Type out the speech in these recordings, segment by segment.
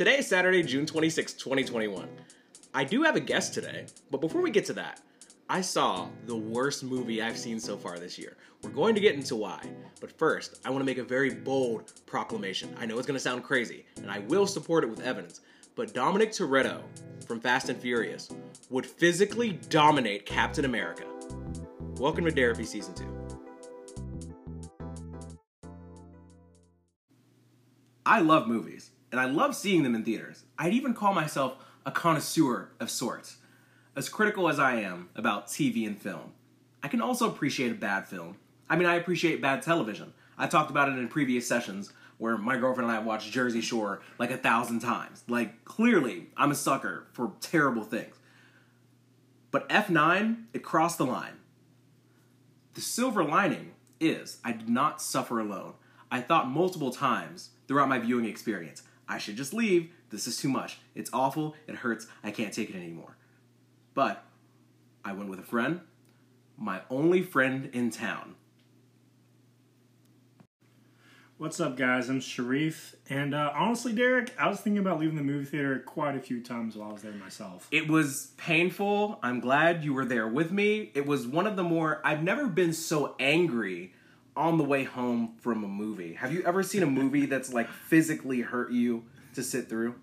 Today is Saturday, June 26, 2021. I do have a guest today, but before we get to that, I saw the worst movie I've seen so far this year. We're going to get into why, but first, I want to make a very bold proclamation. I know it's going to sound crazy, and I will support it with evidence, but Dominic Toretto from Fast and Furious would physically dominate Captain America. Welcome to Derapy Season 2. I love movies, and I love seeing them in theaters. I'd even call myself a connoisseur of sorts. As critical as I am about TV and film, I can also appreciate a bad film. I mean, I appreciate bad television. I talked about it in previous sessions where my girlfriend and I watched Jersey Shore like a thousand times. Like, clearly, I'm a sucker for terrible things. But F9, it crossed the line. The silver lining is I did not suffer alone. I thought multiple times throughout my viewing experience, I should just leave. This is too much. It's awful. It hurts. I can't take it anymore. But I went with a friend, my only friend in town. What's up, guys? I'm Sharif, and uh, honestly, Derek, I was thinking about leaving the movie theater quite a few times while I was there myself. It was painful. I'm glad you were there with me. It was one of the more, I've never been so angry on the way home from a movie. Have you ever seen a movie that's like physically hurt you to sit through?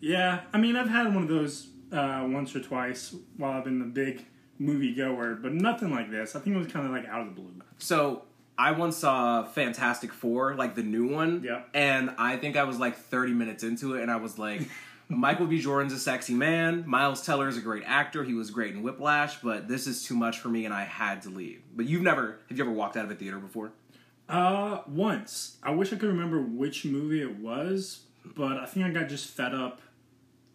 Yeah, I mean, I've had one of those uh, once or twice while I've been a big movie goer, but nothing like this. I think it was kind of like out of the blue. So I once saw Fantastic Four, like the new one. Yeah. And I think I was like 30 minutes into it, and I was like, Michael B. Jordan's a sexy man. Miles Teller is a great actor. He was great in Whiplash, but this is too much for me, and I had to leave. But you've never, have you ever walked out of a theater before? Uh, once. I wish I could remember which movie it was, but I think I got just fed up.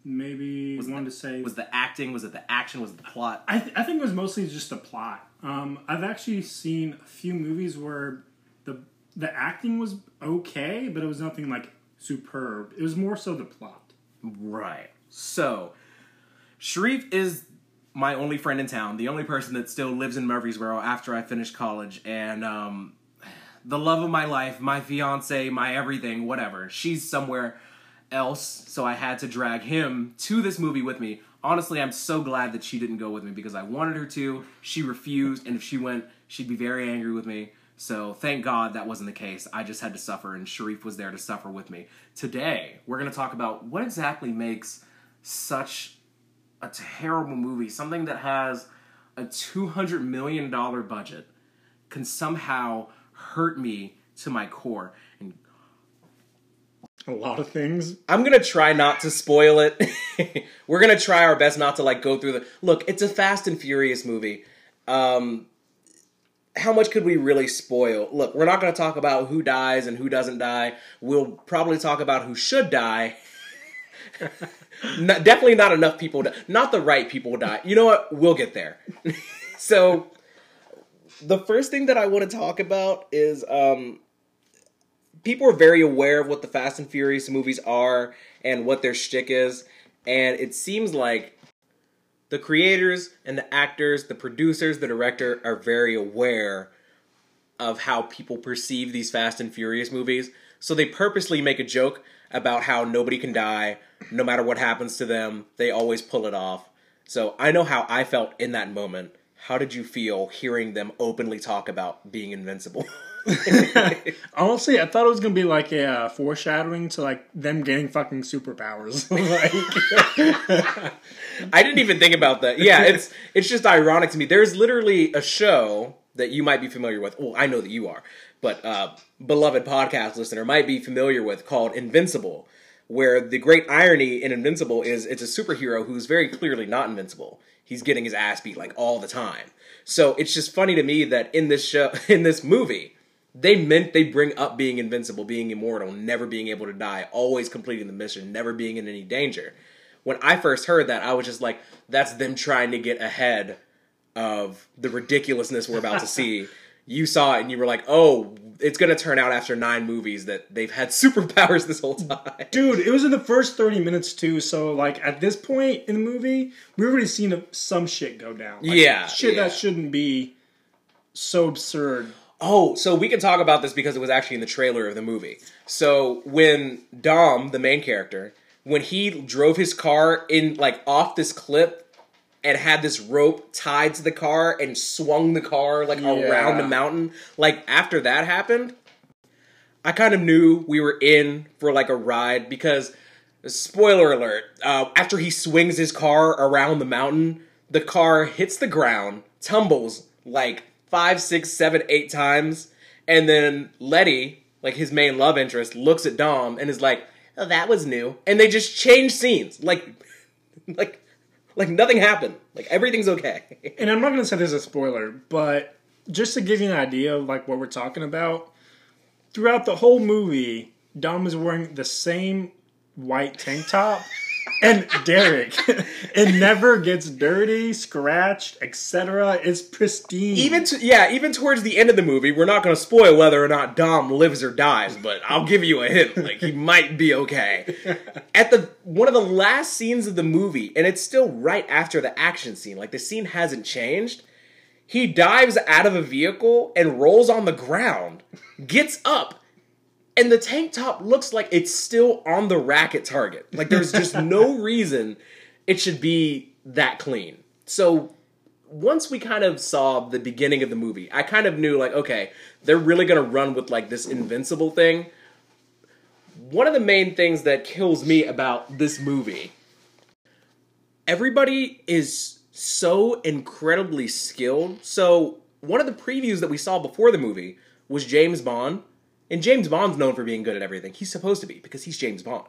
Maybe Was wanted the- to say Was the acting? Was it the action? Was it the plot? I, th- I think it was mostly just the plot. Um, I've actually seen a few movies where the the acting was okay, but it was nothing like superb. It was more so the plot. Right. So, Sharif is my only friend in town, the only person that still lives in Murfreesboro after I finished college, and um, the love of my life, my fiance, my everything, whatever. She's somewhere else, so I had to drag him to this movie with me. Honestly, I'm so glad that she didn't go with me because I wanted her to. She refused, and if she went, she'd be very angry with me. So thank God that wasn't the case. I just had to suffer, and Sharif was there to suffer with me. Today, we're going to talk about what exactly makes such a terrible movie, something that has a $200 million budget, can somehow hurt me to my core. And A lot of things. I'm gonna try not to spoil it. We're gonna try our best not to like go through the look. It's a Fast and Furious movie. Um, how much could we really spoil? Look, we're not gonna talk about who dies and who doesn't die. We'll probably talk about who should die. Not- definitely not enough people. Die. Not the right people die. You know what? We'll get there. so, the first thing that I want to talk about is um, people are very aware of what the Fast and Furious movies are and what their shtick is, and it seems like the creators and the actors, the producers, the director are very aware of how people perceive these Fast and Furious movies. So they purposely make a joke about how nobody can die, no matter what happens to them, they always pull it off. So I know how I felt in that moment. How did you feel hearing them openly talk about being invincible? Honestly, I thought it was gonna be like a uh, foreshadowing to like them getting fucking superpowers. like, I didn't even think about that. Yeah, it's it's just ironic to me. There's literally a show that you might be familiar with. Well, I know that you are, but uh, beloved podcast listener might be familiar with called Invincible, where the great irony in Invincible is it's a superhero who's very clearly not invincible. He's getting his ass beat like all the time. So it's just funny to me that in this show, in this movie, they meant they bring up being invincible, being immortal, never being able to die, always completing the mission, never being in any danger. When I first heard that, I was just like, that's them trying to get ahead of the ridiculousness we're about to see. You saw it and you were like, oh, it's going to turn out after nine movies that they've had superpowers this whole time. dude, it was in the first thirty minutes too. So like at this point in the movie, we've already seen some shit go down. Like, Yeah, shit yeah. that shouldn't be so absurd. Oh, so we can talk about this because it was actually in the trailer of the movie. So when Dom, the main character, when he drove his car in like off this clip and had this rope tied to the car and swung the car like Yeah. around the mountain, like after that happened, I kind of knew we were in for like a ride because spoiler alert, uh, after he swings his car around the mountain, the car hits the ground, tumbles like five, six, seven, eight times, and then Letty, like his main love interest, looks at Dom and is like, "Oh, that was new," and they just change scenes, like, like, like nothing happened, like everything's okay. And I'm not going to say this is a spoiler, but just to give you an idea of like what we're talking about, throughout the whole movie, Dom is wearing the same white tank top. And Derek, it never gets dirty, scratched, etc. It's pristine. even to, yeah, even towards the end of the movie, we're not going to spoil whether or not Dom lives or dies, but I'll give you a hint. Like he might be okay. At the one of the last scenes of the movie, and it's still right after the action scene. Like the scene hasn't changed. He dives out of a vehicle and rolls on the ground, gets up, and the tank top looks like it's still on the rack at Target. Like there's just no reason it should be that clean. So once we kind of saw the beginning of the movie, I kind of knew like, okay, they're really gonna run with like this invincible thing. One of the main things that kills me about this movie, everybody is so incredibly skilled. So one of the previews that we saw before the movie was James Bond, and James Bond's known for being good at everything. He's supposed to be because he's James Bond.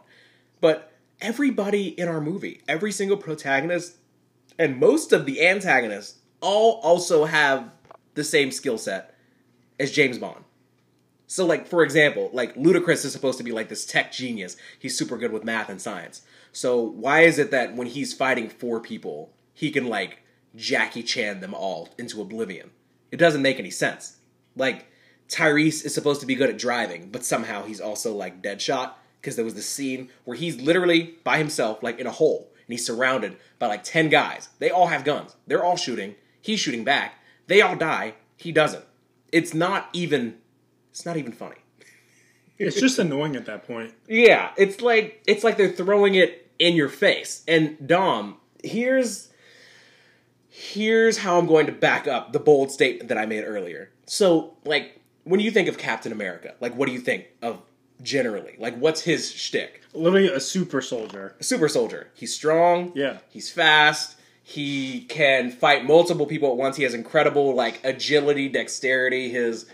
But everybody in our movie, every single protagonist, and most of the antagonists all also have the same skill set as James Bond. So, like, for example, like Ludacris is supposed to be like this tech genius. He's super good with math and science. So, why is it that when he's fighting four people, he can like Jackie Chan them all into oblivion? It doesn't make any sense. Like, Tyrese is supposed to be good at driving, but somehow he's also like Deadshot because there was this scene where he's literally by himself, like in a hole, and he's surrounded by like 10 guys. They all have guns. They're all shooting. He's shooting back. They all die. He doesn't. It's not even it's not even funny. it's just annoying at that point. Yeah, it's like it's like they're throwing it in your face. And Dom, here's here's how I'm going to back up the bold statement that I made earlier. So, like when you think of Captain America, like what do you think of generally? Like what's his shtick? Literally a super soldier. A super soldier. He's strong. Yeah. He's fast. He can fight multiple people at once. He has incredible like agility, dexterity. His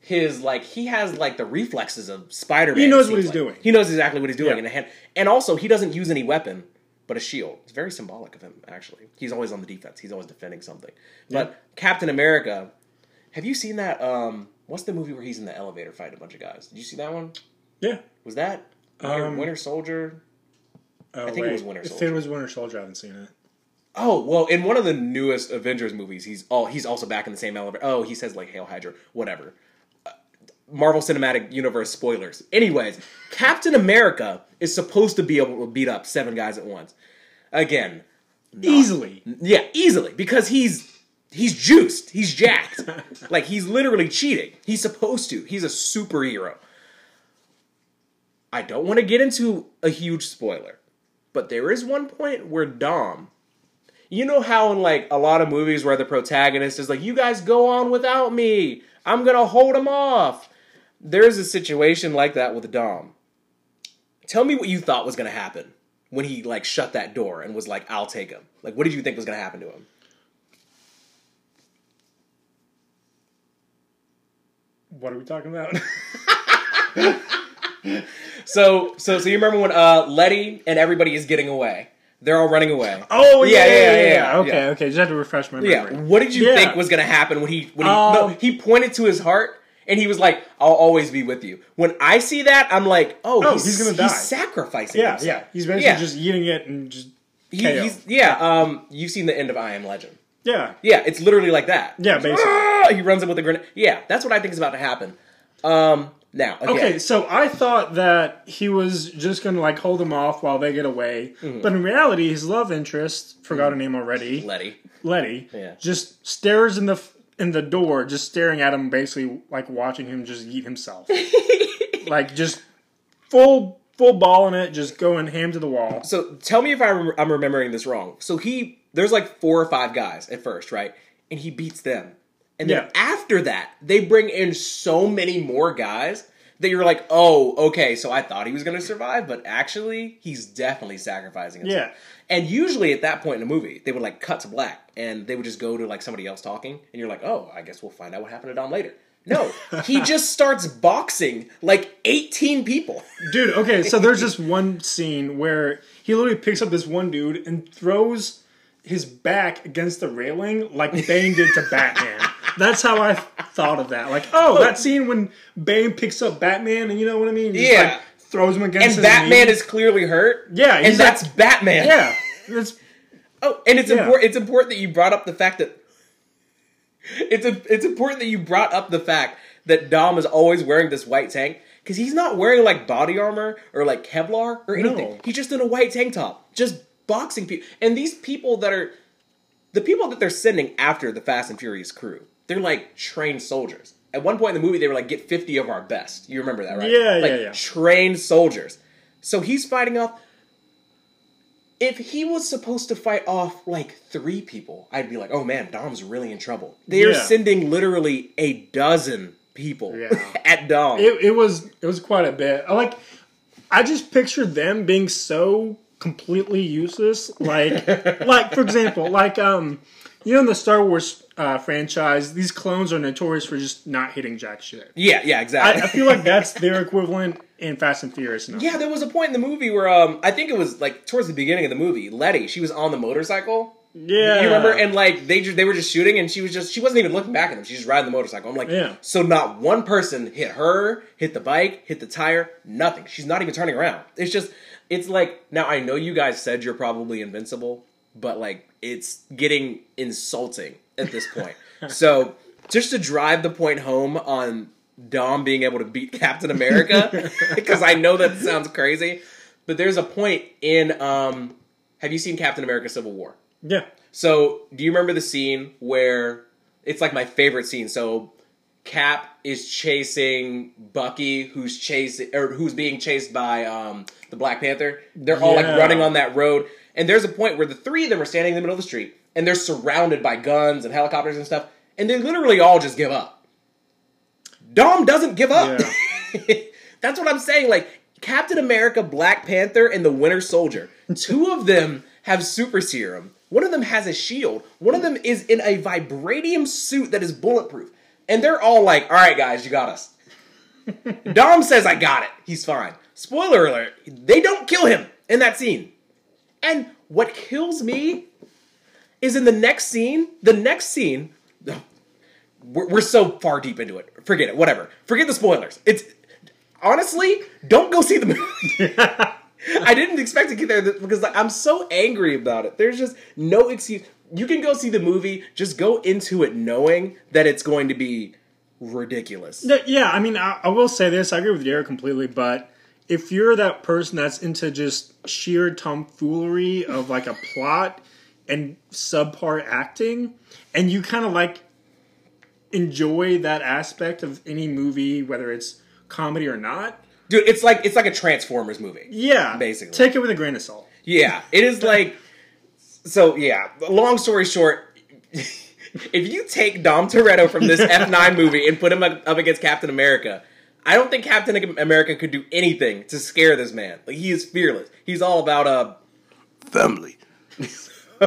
his like he has like the reflexes of Spider Man. He knows what he's doing. He knows exactly what he's doing Yeah. in a hand. And also, he doesn't use any weapon but a shield. It's very symbolic of him. Actually, he's always on the defense. He's always defending something. But Captain America, have you seen that? Um, what's the movie where he's in the elevator fighting a bunch of guys? Did you see that one? Yeah. Was that Winter, Um, Winter Soldier? Oh, think it was Winter Soldier. If it was Winter Soldier, I haven't seen it. Oh well, in one of the newest Avengers movies, he's all he's also back in the same elevator. Oh, he says like "Hail Hydra," whatever. Uh, Marvel Cinematic Universe spoilers. Anyways, Captain America is supposed to be able to beat up seven guys at once. Again, Easily. yeah, easily because he's he's juiced, he's jacked. like he's literally cheating. He's supposed to. He's a superhero. I don't want to get into a huge spoiler, but there is one point where Dom you know how in like a lot of movies where the protagonist is like, "You guys go on without me. I'm gonna hold him off." There's a situation like that with Dom. Tell me what you thought was gonna happen when he like shut that door and was like, "I'll take him." Like, what did you think was gonna happen to him? What are we talking about? So, so, so you remember when uh, Letty and everybody is getting away? They're all running away. oh yeah, Yeah, yeah, yeah, yeah. yeah. Okay, okay. Just had to refresh my memory. Yeah. What did you think was gonna happen when he when he no, Um, he pointed to his heart and he was like, "I'll always be with you." When I see that, I'm like, "Oh, Oh, he's, he's gonna die. He's sacrificing." Yeah, himself. yeah. He's basically just eating it and just He- he's yeah. Um, you've seen the end of I Am Legend. Yeah. Yeah, it's literally like that. Yeah, basically. Ah, he runs in with a grenade. Yeah, that's what I think is about to happen. Um, now, again, Okay, so I thought that he was just gonna like hold them off while they get away, Mm-hmm. but in reality, his love interest, forgot her name already, Letty. Letty, Yeah. just stares in the in the door, just staring at him, basically like watching him just eat himself, like just full full ball in it, just going ham to the wall. So tell me if I rem- I'm remembering this wrong. So he there's like four or five guys at first, right? And he beats them. And then Yeah. after that, they bring in so many more guys that you're like, oh, okay, so I thought he was going to survive, but actually, he's definitely sacrificing himself. Yeah. And usually at that point in the movie, they would like cut to black and they would just go to like somebody else talking, and you're like, oh, I guess we'll find out what happened to Dom later. No, he just starts boxing like 18 people. Dude, okay, so there's this one scene where he literally picks up this one dude and throws his back against the railing like Bane did to Batman. That's how I thought of that. Like, oh, that oh. scene when Bane picks up Batman and you know what I mean? Just, Yeah. like, throws him against And Batman knee. is clearly hurt. Yeah, and he's that's Batman. Yeah. It's, Oh, and it's Yeah. important. It's important that you brought up the fact that it's a, it's important that you brought up the fact that Dom is always wearing this white tank because he's not wearing like body armor or like Kevlar or anything. No. He's just in a white tank top, just boxing people. And these people that are the people that they're sending after the Fast and Furious crew, they're like trained soldiers. At one point in the movie, they were like, "Get fifty of our best." You remember that, right? Yeah, like, yeah, yeah. Trained soldiers. So he's fighting off if he was supposed to fight off like three people, I'd be like, oh man, Dom's really in trouble. They are Yeah. sending literally a dozen people Yeah. at Dom. it, it was it was quite a bit. I like I just pictured them being so completely useless. Like like for example, like um you know in the Star Wars uh, franchise, these clones are notorious for just not hitting jack shit. yeah, yeah, I, exactly. I feel like that's their equivalent in Fast and Furious now. yeah, there was a point in the movie where um, I think it was like towards the beginning of the movie, Letty, she was on the motorcycle. Yeah. You remember? And like they just they were just shooting, and she was just she wasn't even looking back at them. She's just riding the motorcycle. I'm like, Yeah. So not one person hit her, hit the bike, hit the tire, nothing. She's not even turning around. It's just it's like now I know you guys said you're probably invincible, but like it's getting insulting at this point. so just to drive the point home on Dom being able to beat Captain America, because I know that sounds crazy, but there's a point in um have you seen Captain America Civil War? Yeah. So, do you remember the scene where it's like my favorite scene? So, Cap is chasing Bucky, who's chasing or who's being chased by um, the Black Panther. They're all like running on that road, and there's a point where the three of them are standing in the middle of the street, and they're surrounded by guns and helicopters and stuff, and they literally all just give up. Dom doesn't give up. That's what I'm saying. Like Captain America, Black Panther, and the Winter Soldier. Two of them have super serum. One of them has a shield. One of them is in a vibranium suit that is bulletproof. And they're all like, all right, guys, you got us. Dom says, I got it. He's fine. Spoiler alert, they don't kill him in that scene. And what kills me is in the next scene, the next scene, we're, we're so far deep into it. Forget it. Whatever. Forget the spoilers. It's honestly, don't go see the movie. I didn't expect to get there because like, I'm so angry about it. There's just no excuse. You can go see the movie. Just go into it knowing that it's going to be ridiculous. Yeah, I mean, I, I will say this. I agree with Derek completely, but if you're that person that's into just sheer tomfoolery of like a plot and subpar acting, and you kind of like enjoy that aspect of any movie, whether it's comedy or not, Dude, it's like it's like a Transformers movie. yeah, Basically. take it with a grain of salt. Yeah, it is like. So yeah, long story short, if you take Dom Toretto from this F9 movie and put him up up against Captain America, I don't think Captain America could do anything to scare this man. Like he is fearless. He's all about uh Family.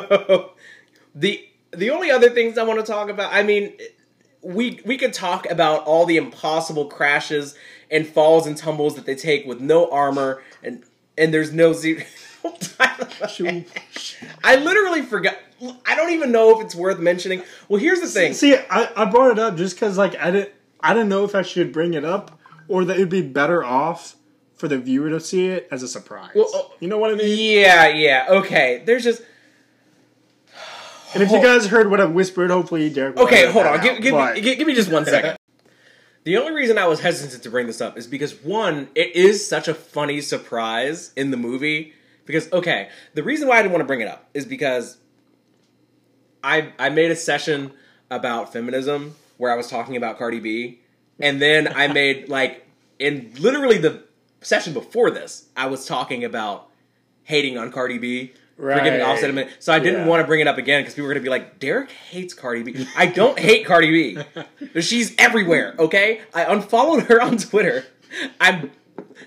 the the only other things I want to talk about. I mean, we we could talk about all the impossible crashes and falls and tumbles that they take with no armor and and there's no zero. I literally forgot. I don't even know if it's worth mentioning. Well, here's the thing. See, I, I brought it up just because like I didn't I didn't know if I should bring it up or that it'd be better off for the viewer to see it as a surprise. Well, oh, you know what I mean? Yeah, yeah, okay. There's just And if you guys heard what I whispered, hopefully Derek. will okay. Hold on, give, give, but- me, give, give me just one second. The only reason I was hesitant to bring this up is because one, it is such a funny surprise in the movie. Because okay, the reason why I didn't want to bring it up is because I I made a session about feminism where I was talking about Cardi B, and then I made like in literally the session before this, I was talking about hating on Cardi B. For getting Right. offset a minute. So I didn't Yeah. want to bring it up again because people were going to be like, Derek hates Cardi B. I don't hate Cardi B. She's everywhere, okay? I unfollowed her on Twitter. I'm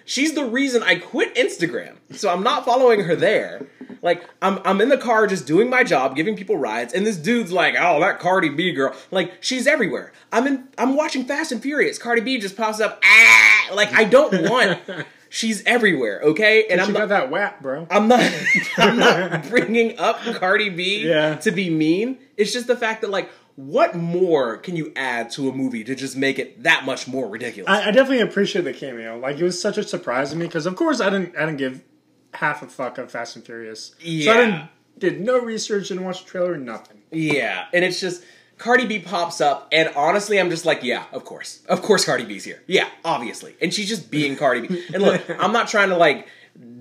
she's the reason I quit Instagram. So I'm not following her there. Like I'm I'm in the car just doing my job, giving people rides, and this dude's like, "Oh, that Cardi B girl." Like she's everywhere. I'm in I'm watching Fast and Furious. Cardi B just pops up. Ah, like I don't want She's everywhere, okay? And I'm not, that whap, bro. I'm not I'm not bringing up Cardi B Yeah. to be mean. It's just the fact that like what more can you add to a movie to just make it that much more ridiculous? I, I definitely appreciate the cameo. Like it was such a surprise to me because, of course, I didn't. I didn't give half a fuck of Fast and Furious. So I didn't, did no research, didn't watch the trailer, nothing. Yeah, and it's just Cardi B pops up, and honestly, I'm just like, yeah, of course, of course, Cardi B's here. Yeah, obviously, and she's just being Cardi B. And look, I'm not trying to like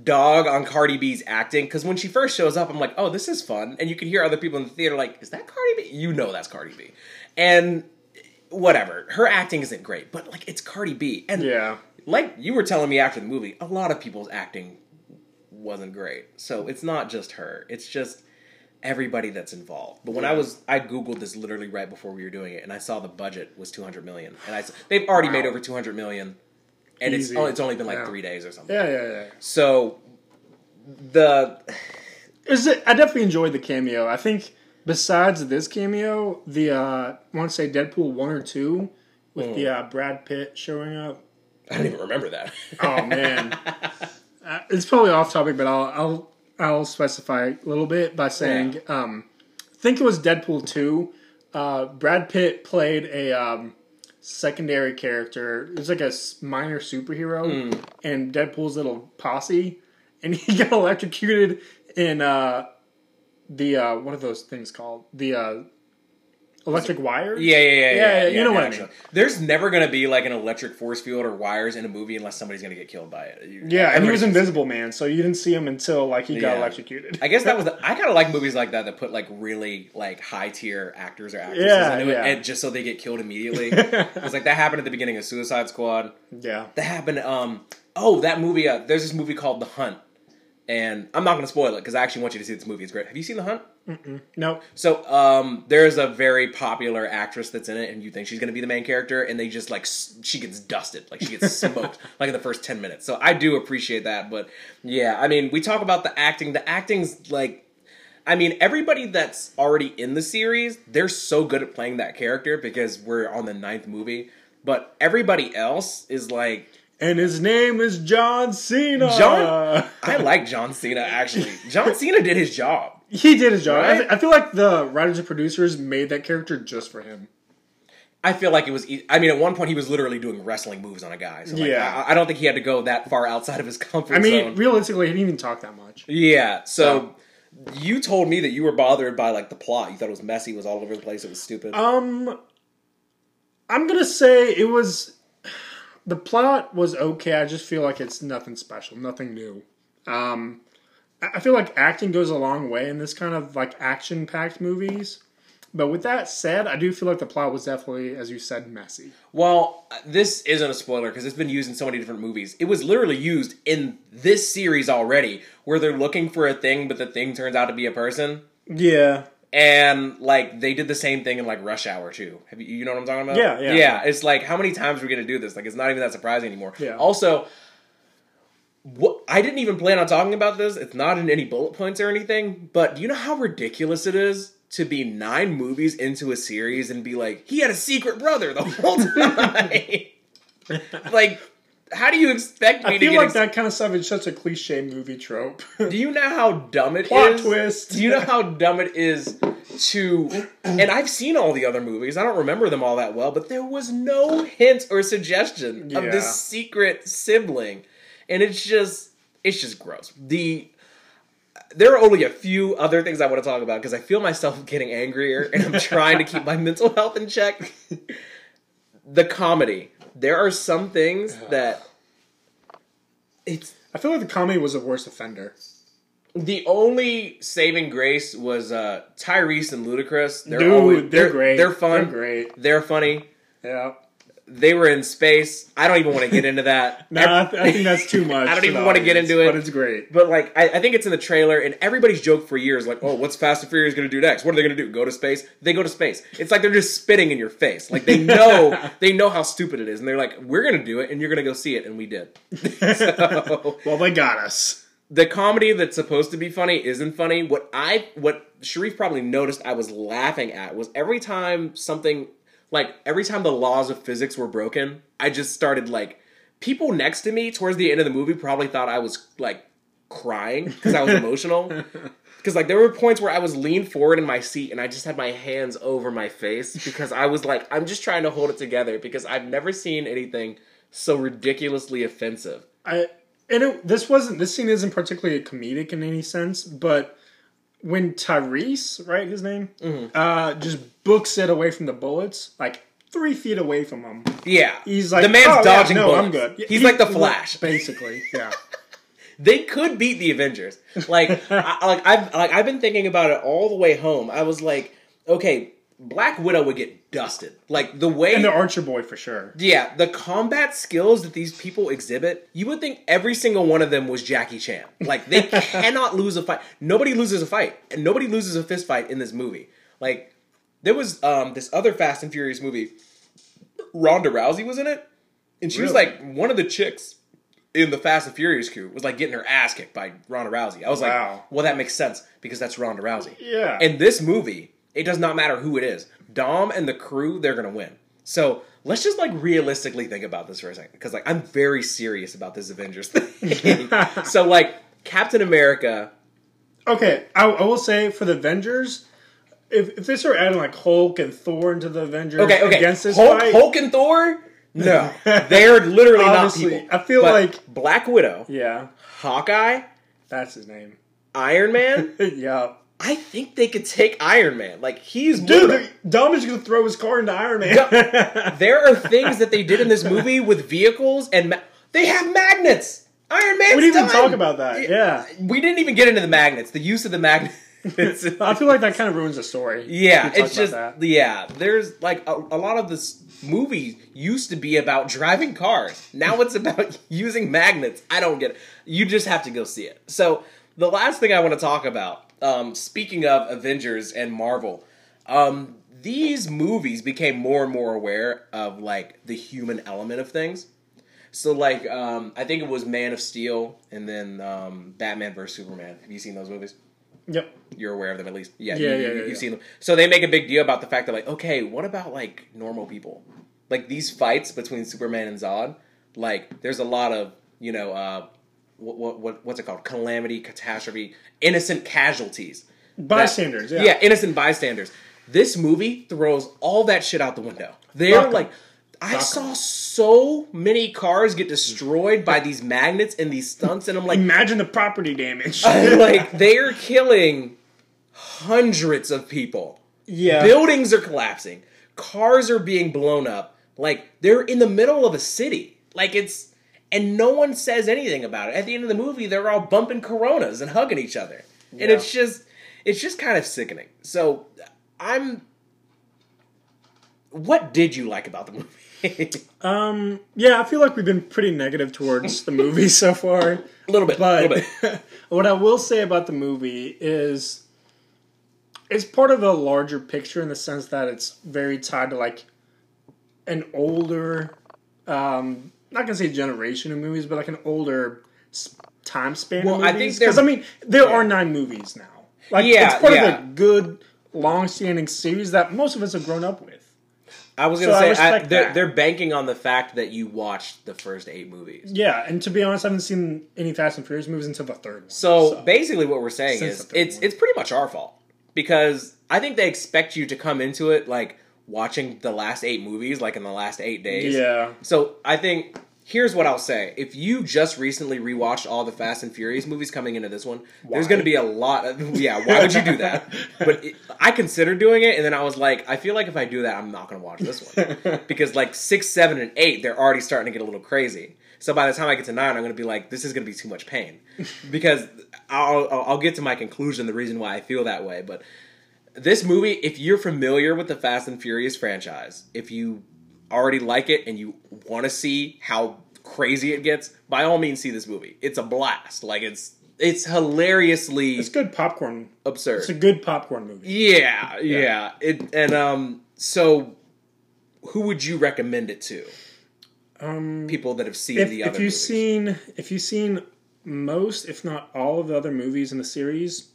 dog on Cardi B's acting because when she first shows up, I'm like, oh, this is fun, and you can hear other people in the theater like, is that Cardi B? You know that's Cardi B, and whatever, her acting isn't great, but like it's Cardi B, and Yeah. like you were telling me after the movie, a lot of people's acting wasn't great. So it's not just her. It's just everybody that's involved. But when I was I googled this literally right before we were doing it and I saw the budget was 200 million and I they've already made Wow. over 200 million and it's Easy. oh, it's only been like Yeah. 3 days or something. Yeah, yeah, yeah. So the Is it? I definitely enjoyed the cameo. I think besides this cameo, the uh, I want to say Deadpool one or two with the uh, Brad Pitt showing up. I don't even remember that. Oh man, uh, it's probably off topic, but I'll I'll I'll specify a little bit by saying, um, I think it was Deadpool two. Uh, Brad Pitt played a um, secondary character. It was like a minor superhero, and Deadpool's little posse, and he got electrocuted in uh, the uh, what are those things called? The uh, electric wire. Yeah, yeah, yeah, yeah. Yeah, yeah, you know what I mean. There's never going to be like an electric force field or wires in a movie unless somebody's going to get killed by it. You- Yeah, and he was everybody's- Invisible Man, so you didn't see him until like he got Yeah. electrocuted. I guess that was the, I kind of like movies like that that put like really like high tier actors or actresses Yeah, into yeah. it, and just so they get killed immediately. It's like that happened at the beginning of Suicide Squad. yeah. That happened. Um. Oh, that movie. Uh, there's this movie called The Hunt, and I'm not going to spoil it because I actually want you to see this movie. It's great. Have you seen The Hunt? Nope. So, um, there's a very popular actress that's in it, and you think she's going to be the main character, and they just like s- she gets dusted, like she gets smoked, like in the first ten minutes. So I do appreciate that, but yeah, I mean, we talk about the acting. The acting's like, I mean, everybody that's already in the series, they're so good at playing that character because we're on the ninth movie. But everybody else is like, And his name is John Cena. John- I like John Cena actually. John Cena did his job. He did his job. I, Right? th- I feel like the writers and producers made that character just for him. I feel like it was. e- I mean, at one point he was literally doing wrestling moves on a guy. So like, Yeah. I, I don't think he had to go that far outside of his comfort I mean, zone. realistically, he didn't even talk that much. yeah. So you told me that you were bothered by like the plot. You thought it was messy. It was all over the place. It was stupid. Um, I'm gonna say it was. The plot was okay. I just feel like it's nothing special, nothing new. Um, I feel like acting goes a long way in this kind of like action-packed movies. But with that said, I do feel like the plot was definitely, as you said, messy. well, this isn't a spoiler because it's been used in so many different movies. It was literally used in this series already, where they're looking for a thing, but the thing turns out to be a person. Yeah, And like they did the same thing in like Rush Hour too. Have you you know what I'm talking about? Yeah, yeah. Yeah, it's like how many times are we gonna do this? Like it's not even that surprising anymore. Yeah. Also, what I didn't even plan on talking about this. It's not in any bullet points or anything. But do you know how ridiculous it is to be nine movies into a series and be like, he had a secret brother the whole time? like, how do you expect me I to feel get? like ex- that kind of stuff is such a cliche movie trope. do you know how dumb it is? Plot twist. Do you know how dumb it is to? And I've seen all the other movies. I don't remember them all that well, but there was no hint or suggestion of Yeah. this secret sibling, and it's just it's just gross. The there are only a few other things I want to talk about because I feel myself getting angrier, and I'm trying to keep my mental health in check. the comedy. There are some things that it's I feel like the comedy was the worst offender. The only saving grace was uh, Tyrese and Ludacris. They're Dude, always, they're great. They're fun. They're great. They're funny. Yeah. They were in space. I don't even want to get into that. No, I, th- I think that's too much. I don't even wanna get into it. but it's great. But like, I, I think it's in the trailer, and everybody's joke for years, like, "Oh, what's Fast and Furious going to do next? What are they going to do? Go to space? They go to space. It's like they're just spitting in your face. Like they know they know how stupid it is, and they're like, "We're going to do it, and you're going to go see it," and we did. so, Well, they got us. the comedy that's supposed to be funny isn't funny. What I what Sharif probably noticed I was laughing at was every time something like every time the laws of physics were broken, I just started like people next to me towards the end of the movie probably thought I was like crying because I was emotional. Because like there were points where I was leaned forward in my seat and I just had my hands over my face because I was like I'm just trying to hold it together because I've never seen anything so ridiculously offensive. I and it, this wasn't this scene isn't particularly comedic in any sense, but when Tyrese, right, his name, Mm-hmm. uh, just books it away from the bullets, like three feet away from him. Yeah, He's like, the man's "Oh, yeah, dodging no, bullets. I'm good. He's He- like the Flash. basically. Yeah. They could beat the Avengers. Like, I, like I've like I've been thinking about it all the way home. I was like, okay, Black Widow would get dusted. Like the way and the Archer boy for sure. Yeah, the combat skills that these people exhibit, you would think every single one of them was Jackie Chan. Like they cannot lose a fight. Nobody loses a fight, and nobody loses a fist fight in this movie. Like there was um this other Fast and Furious movie. Ronda Rousey was in it, and she was like one of the chicks in the Fast and Furious crew was like getting her ass kicked by Ronda Rousey. I was Wow. like, well, that makes sense because that's Ronda Rousey. Yeah. And this movie, it does not matter who it is. Dom and the crew, they're gonna win. So let's just like realistically think about this for a second, because like I'm very serious about this Avengers thing. so like Captain America, Okay, I, I will say for the Avengers, if, if they start adding like Hulk and Thor into the Avengers okay, okay, against this Hulk, fight, Hulk and Thor, no, they're literally not people. I feel But like- Black Widow, yeah, Hawkeye, that's his name. Iron Man. yeah, I think they could take Iron Man. Like he's dude, brutal. Dom is gonna throw his car into Iron Man. there are things that they did in this movie with vehicles and ma- they have magnets. Iron Man. we didn't even talk about that. Yeah, We didn't even get into the magnets. The use of the magnets. I feel like that kind of ruins the story. yeah, it's just yeah. There's like a, a lot of this movie used to be about driving cars. Now it's about using magnets. I don't get it. You just have to go see it. So the last thing I want to talk about, um, speaking of Avengers and Marvel, um, these movies became more and more aware of like the human element of things. So like um, I think it was Man of Steel and then um, Batman vs Superman. Have you seen those movies? Yep. You're aware of them at least. Yeah, Yeah, you, yeah, yeah, You've yeah. seen them. So they make a big deal about the fact that like, okay, what about like normal people? Like these fights between Superman and Zod, like there's a lot of you know uh, what, what what what's it called? Calamity, catastrophe, innocent casualties. Bystanders. That- yeah. innocent bystanders. This movie throws all that shit out the window. They're Fuck 'em. like, I Fuck 'em. saw so many cars get destroyed by these magnets and these stunts, and I'm like, Imagine the property damage. like they are killing hundreds of people. yeah. Buildings are collapsing. Cars are being blown up. Like they're in the middle of a city. Like it's and no one says anything about it. At the end of the movie, they're all bumping Coronas and hugging each other, and it's just it's just kind of sickening. So I'm. What did you like about the movie? Um. Yeah, I feel like we've been pretty negative towards the movie so far. a little bit, But little bit. what I will say about the movie is it's part of a larger picture in the sense that it's very tied to like an older um not gonna say generation of movies, but like an older time span Well, I think Because I mean, there are nine movies now. Like Yeah, it's part yeah. of a good, long-standing series that most of us have grown up with. I was gonna So say I respect they're, they're banking on the fact that you watched the first eight movies. Yeah, and to be honest, I haven't seen any Fast and Furious movies until the third one. So, basically, what we're saying Since is it's one. it's pretty much our fault because I think they expect you to come into it like watching the last eight movies like in the last eight days. yeah, So I think here's what I'll say: if you just recently rewatched all the Fast and Furious movies coming into this one, there's going to be a lot. Of, yeah, why would you do that? But it, I considered doing it, and then I was like, I feel like if I do that, I'm not going to watch this one because like six, seven, and eight, they're already starting to get a little crazy. So by the time I get to nine, I'm going to be like, this is going to be too much pain because I'll I'll get to my conclusion, the reason why I feel that way. But this movie, if you're familiar with the Fast and Furious franchise, if you already like it and you want to see how crazy it gets, by all means, see this movie. It's a blast. Like it's it's hilariously It's good popcorn. absurd. It's a good popcorn movie. Yeah, yeah. It and um so who would you recommend it to? Um, People that have seen if, the if you've movies. seen if you've seen most, if not all, of the other movies in the series,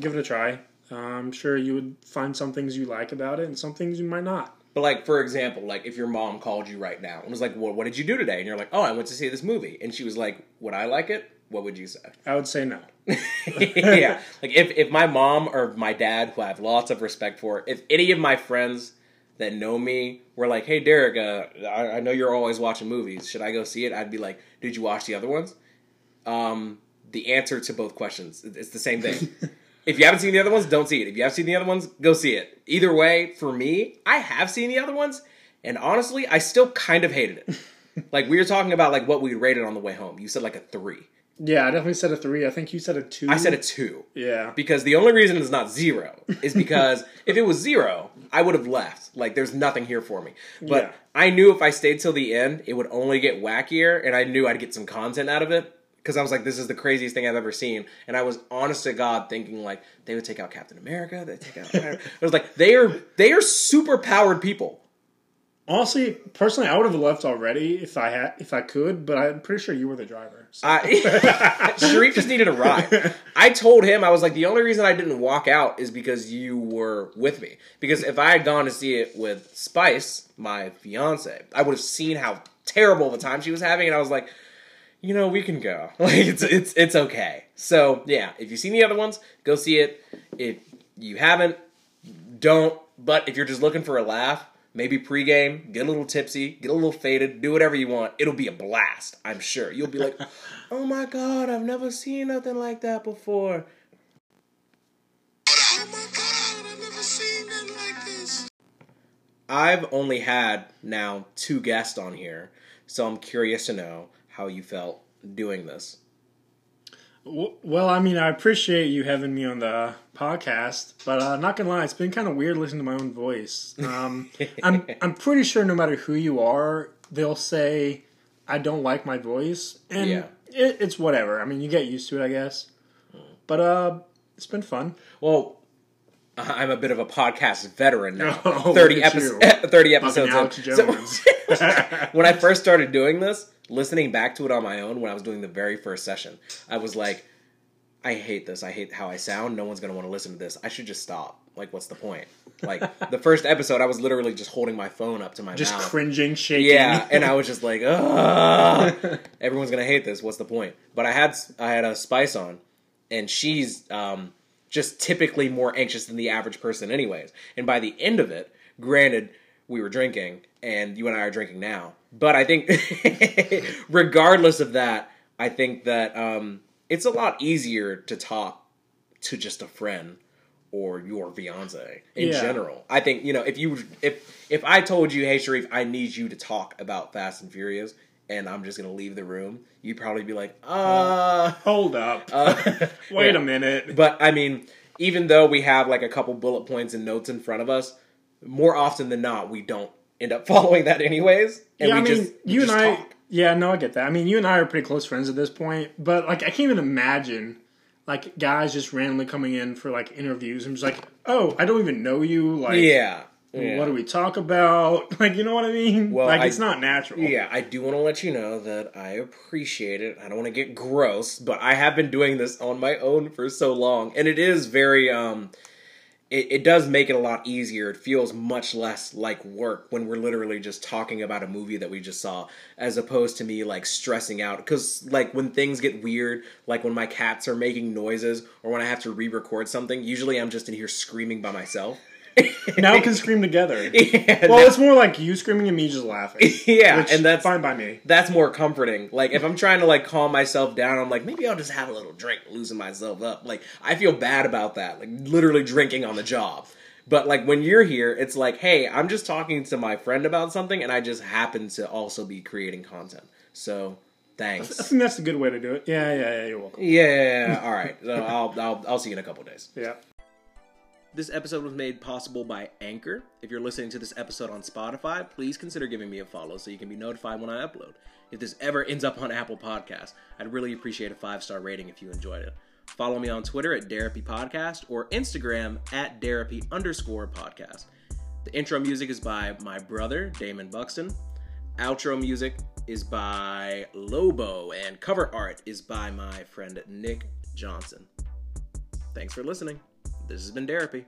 give it a try. Uh, I'm sure you would find some things you like about it, and some things you might not. But like for example, like if your mom called you right now and was like, "Well, what did you do today?" and you're like, "Oh, I went to see this movie," and she was like, "Would I like it?" What would you say? I would say no. yeah, like if if my mom or my dad, who I have lots of respect for, if any of my friends that know me were like, "Hey, Derek, uh, I, I know you're always watching movies. Should I go see it?" I'd be like, "Did you watch the other ones?" Um, the answer to both questions, it's the same thing. if you haven't seen the other ones, don't see it. If you have seen the other ones, go see it. Either way, for me, I have seen the other ones, and honestly, I still kind of hated it. like we were talking about, like what we rated on the way home. You said like a three. Yeah, I definitely said a three. I think you said a two. I said a two. Yeah. Because the only reason it's not zero is because if it was zero, I would have left. Like there's nothing here for me. But Yeah. I knew if I stayed till the end, it would only get wackier, and I knew I'd get some content out of it. Because I was like, this is the craziest thing I've ever seen, and I was honest to God thinking like they would take out Captain America, they take out. I was like, they are they are super powered people. Honestly, personally, I would have left already if I had if I could, but I'm pretty sure you were the driver. So. I, Sharif just needed a ride. I told him I was like the only reason I didn't walk out is because you were with me. Because if I had gone to see it with Spice, my fiance, I would have seen how terrible the time she was having, and I was like, you know, we can go. Like it's it's it's okay. So yeah, if you've seen the other ones, go see it. If you haven't, don't. But if you're just looking for a laugh, maybe pregame, get a little tipsy, get a little faded, do whatever you want. It'll be a blast, I'm sure. You'll be like, oh my god, I've never seen nothing like that before. Oh my god, I've never seen nothing like this. I've only had now two guests on here, so I'm curious to know how you felt doing this. Well, I mean, I appreciate you having me on the podcast, but uh, not gonna lie, it's been kind of weird listening to my own voice. Um, I'm I'm pretty sure no matter who you are, they'll say I don't like my voice, and Yeah. it, it's whatever. I mean, you get used to it, I guess. But uh, it's been fun. Well, I'm a bit of a podcast veteran now. Oh, 30, look episodes, 30 episodes. So- when I first started doing this, listening back to it on my own when I was doing the very first session, I was like, I hate this. I hate how I sound. No one's going to want to listen to this. I should just stop. Like, what's the point? Like, the first episode, I was literally just holding my phone up to my Just mouth. Just cringing, shaking. Yeah, and I was just like, Ugh, everyone's gonna hate this. What's the point? But I had I had a Spice on, and she's um, just typically more anxious than the average person, anyways. And by the end of it, granted, we were drinking, and you and I are drinking now. But I think, regardless of that, I think that um, it's a lot easier to talk to just a friend or your fiance in Yeah. general. I think you know if you if if I told you, hey Sharif, I need you to talk about Fast and Furious, and I'm just gonna leave the room, you'd probably be like, uh, Hold up. uh Wait yeah. a minute. But I mean, even though we have like a couple bullet points and notes in front of us, more often than not, we don't end up following that anyways. And yeah, we I mean, just, you and I. talk. Yeah, no, I get that. I mean, you and I are pretty close friends at this point, but like, I can't even imagine like guys just randomly coming in for like interviews and just like, oh, I don't even know you. Like, Yeah. yeah. what do we talk about? Like, you know what I mean? Well, like, I- it's not natural. Yeah, I do want to let you know that I appreciate it. I don't want to get gross, but I have been doing this on my own for so long, and it is very um it, it does make it a lot easier. It feels much less like work when we're literally just talking about a movie that we just saw, as opposed to me like stressing out. Because like when things get weird, like when my cats are making noises, or when I have to re-record something, usually I'm just in here screaming by myself. Now we can scream together. yeah, Well, now- it's more like you screaming and me just laughing. yeah, and that's fine by me. that's more comforting. Like if I'm trying to like calm myself down, I'm like maybe I'll just have a little drink, loosen myself up. Like I feel bad about that, like literally drinking on the job. But like when you're here, it's like, hey, I'm just talking to my friend about something, and I just happen to also be creating content. So Thanks. I think that's a good way to do it. Yeah, yeah, yeah. You're welcome. Yeah. All right. So I'll I'll I'll see you in a couple days. Yeah. This episode was made possible by Anchor. If you're listening to this episode on Spotify, please consider giving me a follow so you can be notified when I upload. If this ever ends up on Apple Podcasts, I'd really appreciate a five star rating if you enjoyed it. Follow me on Twitter at Derapy Podcast or Instagram at Derapy underscore podcast. The intro music is by my brother, Damon Buxton. Outro music is by Lobo, and cover art is by my friend Nick Johnson. Thanks for listening. This has been Derapy.